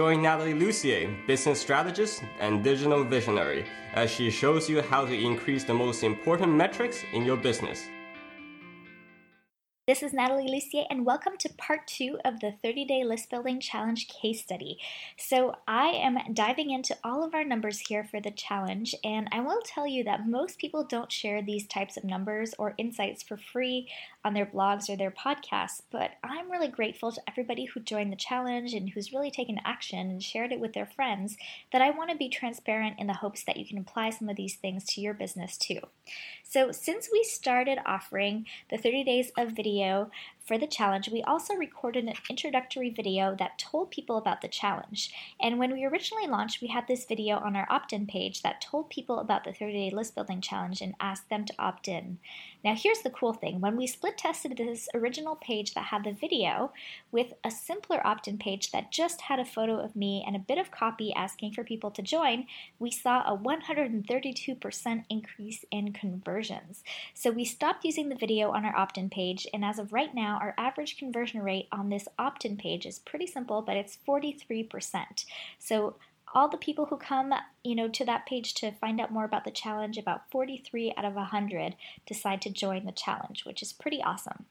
Join Natalie Lussier, business strategist and digital visionary, as she shows you how to increase the most important metrics in your business. This is Natalie Lussier, and welcome to part two of the 30 Day List Building Challenge case study. So, I am diving into all of our numbers here for the challenge, and I will tell you that most people don't share these types of numbers or insights for free on their blogs or their podcasts. But I'm really grateful to everybody who joined the challenge and who's really taken action and shared it with their friends. That I want to be transparent in the hopes that you can apply some of these things to your business too. So, since we started offering the 30 days of video for the challenge, we also recorded an introductory video that told people about the challenge. And when we originally launched, we had this video on our opt in page that told people about the 30 day list building challenge and asked them to opt in. Now, here's the cool thing when we split tested this original page that had the video with a simpler opt in page that just had a photo of me and a bit of copy asking for people to join, we saw a 132% increase in conversions. So we stopped using the video on our opt in page, and as of right now, our average conversion rate on this opt in page is pretty simple, but it's 43%. So all the people who come, you know, to that page to find out more about the challenge, about 43 out of 100 decide to join the challenge, which is pretty awesome.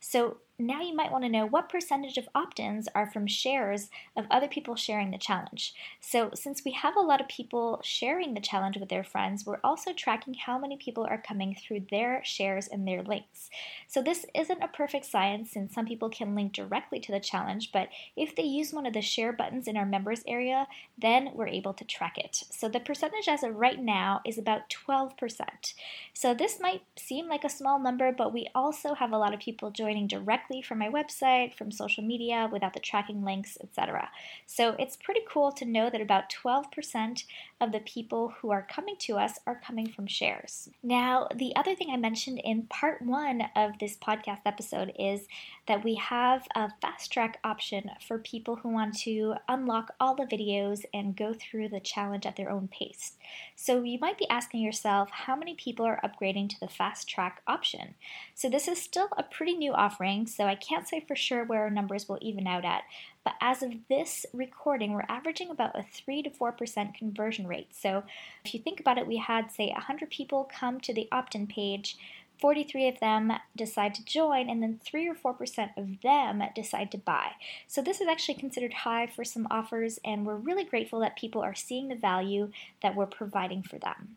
So now you might want to know what percentage of opt ins are from shares of other people sharing the challenge. So, since we have a lot of people sharing the challenge with their friends, we're also tracking how many people are coming through their shares and their links. So, this isn't a perfect science since some people can link directly to the challenge, but if they use one of the share buttons in our members area, then we're able to track it. So, the percentage as of right now is about 12%. So, this might seem like a small number, but we also have a lot of people joining directly directly from my website, from social media, without the tracking links, etc. So it's pretty cool to know that about 12% of the people who are coming to us are coming from shares. Now, the other thing I mentioned in part one of this podcast episode is that we have a fast track option for people who want to unlock all the videos and go through the challenge at their own pace. So you might be asking yourself how many people are upgrading to the fast track option. So this is still a pretty new offering, so I can't say for sure where our numbers will even out at. But as of this recording, we're averaging about a 3 to 4% conversion rate. So if you think about it, we had, say, 100 people come to the opt in page. 43 of them decide to join, and then 3 or 4% of them decide to buy. So, this is actually considered high for some offers, and we're really grateful that people are seeing the value that we're providing for them.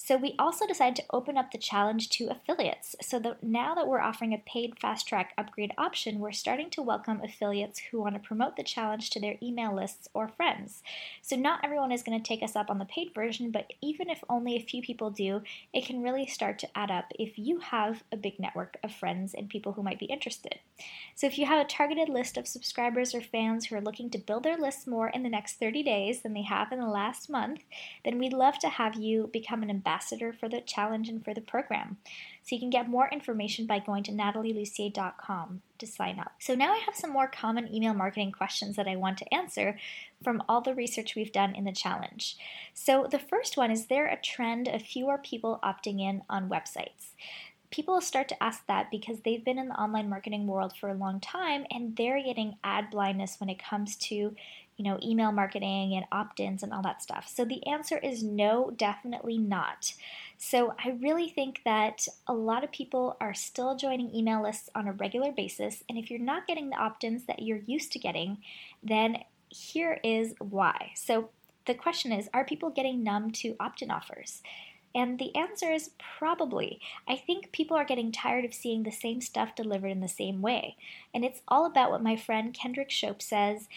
So we also decided to open up the challenge to affiliates. So that now that we're offering a paid fast track upgrade option, we're starting to welcome affiliates who want to promote the challenge to their email lists or friends. So not everyone is going to take us up on the paid version, but even if only a few people do, it can really start to add up if you have a big network of friends and people who might be interested. So if you have a targeted list of subscribers or fans who are looking to build their lists more in the next 30 days than they have in the last month, then we'd love to have you become an ambassador ambassador for the challenge and for the program. So you can get more information by going to natalielussier.com to sign up. So now I have some more common email marketing questions that I want to answer from all the research we've done in the challenge. So the first one is there a trend of fewer people opting in on websites? People start to ask that because they've been in the online marketing world for a long time and they're getting ad blindness when it comes to you know, email marketing and opt ins and all that stuff? So the answer is no, definitely not. So I really think that a lot of people are still joining email lists on a regular basis. And if you're not getting the opt ins that you're used to getting, then here is why. So the question is Are people getting numb to opt in offers? And the answer is probably. I think people are getting tired of seeing the same stuff delivered in the same way. And it's all about what my friend Kendrick Shope says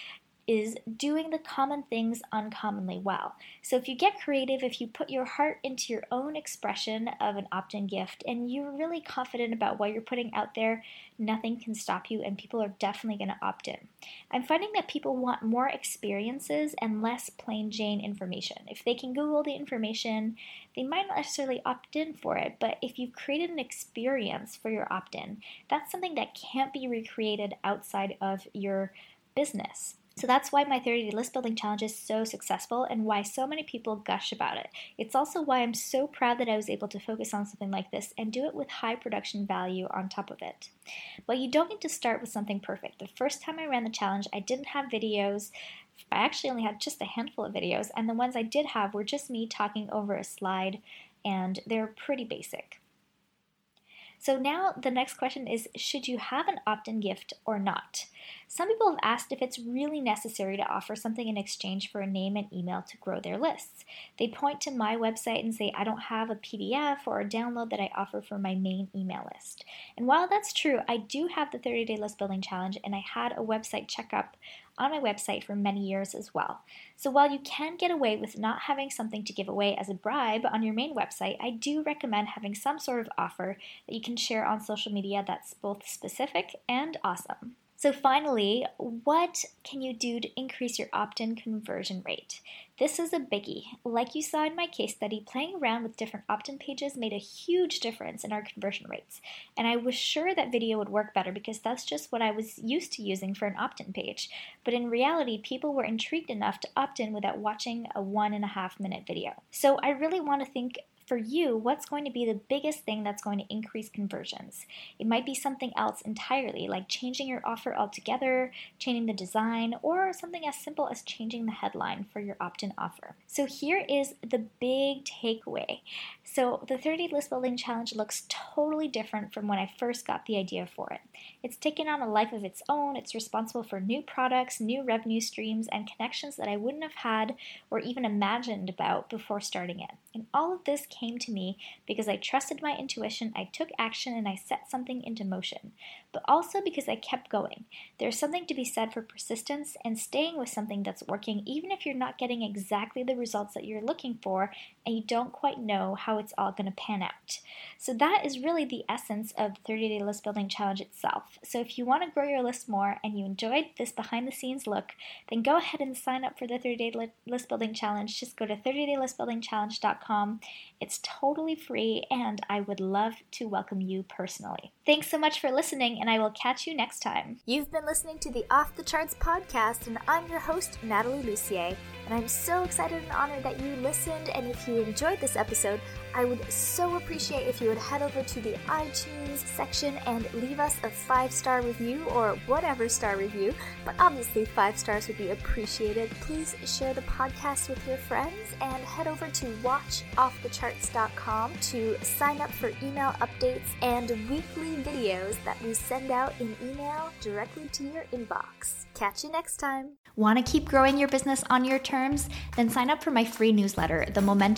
is doing the common things uncommonly well. So if you get creative, if you put your heart into your own expression of an opt in gift and you're really confident about what you're putting out there, nothing can stop you and people are definitely going to opt in. I'm finding that people want more experiences and less plain Jane information. If they can Google the information, they might not necessarily opt in for it, but if you've created an experience for your opt in, that's something that can't be recreated outside of your business. So that's why my 30 day list building challenge is so successful and why so many people gush about it. It's also why I'm so proud that I was able to focus on something like this and do it with high production value on top of it. But you don't need to start with something perfect. The first time I ran the challenge, I didn't have videos. I actually only had just a handful of videos, and the ones I did have were just me talking over a slide, and they're pretty basic. So now the next question is should you have an opt in gift or not? Some people have asked if it's really necessary to offer something in exchange for a name and email to grow their lists. They point to my website and say, I don't have a PDF or a download that I offer for my main email list. And while that's true, I do have the 30 day list building challenge and I had a website checkup on my website for many years as well. So while you can get away with not having something to give away as a bribe on your main website, I do recommend having some sort of offer that you can share on social media that's both specific and awesome. So, finally, what can you do to increase your opt in conversion rate? This is a biggie. Like you saw in my case study, playing around with different opt in pages made a huge difference in our conversion rates. And I was sure that video would work better because that's just what I was used to using for an opt in page. But in reality, people were intrigued enough to opt in without watching a one and a half minute video. So, I really want to think for you, what's going to be the biggest thing that's going to increase conversions? It might be something else entirely, like changing your offer altogether, changing the design, or something as simple as changing the headline for your opt in offer. So, here is the big takeaway. So, the 30 list building challenge looks totally different from when I first got the idea for it. It's taken on a life of its own, it's responsible for new products, new revenue streams, and connections that I wouldn't have had or even imagined about before starting it. And all of this came to me because I trusted my intuition, I took action, and I set something into motion. But also because I kept going. There's something to be said for persistence and staying with something that's working, even if you're not getting exactly the results that you're looking for and you don't quite know how it's all going to pan out. So, that is really the essence of the 30 Day List Building Challenge itself. So, if you want to grow your list more and you enjoyed this behind the scenes look, then go ahead and sign up for the 30 Day List Building Challenge. Just go to 30daylistbuildingchallenge.com. It's totally free and I would love to welcome you personally. Thanks so much for listening, and I will catch you next time. You've been listening to the Off the Charts podcast, and I'm your host, Natalie Lussier. And I'm so excited and honored that you listened. And if you enjoyed this episode, I would so appreciate if you would head over to the iTunes section and leave us a five star review or whatever star review. But obviously, five stars would be appreciated. Please share the podcast with your friends and head over to watchoffthecharts.com to sign up for email updates and weekly videos that we send out in email directly to your inbox. Catch you next time. Want to keep growing your business on your terms? Then sign up for my free newsletter, The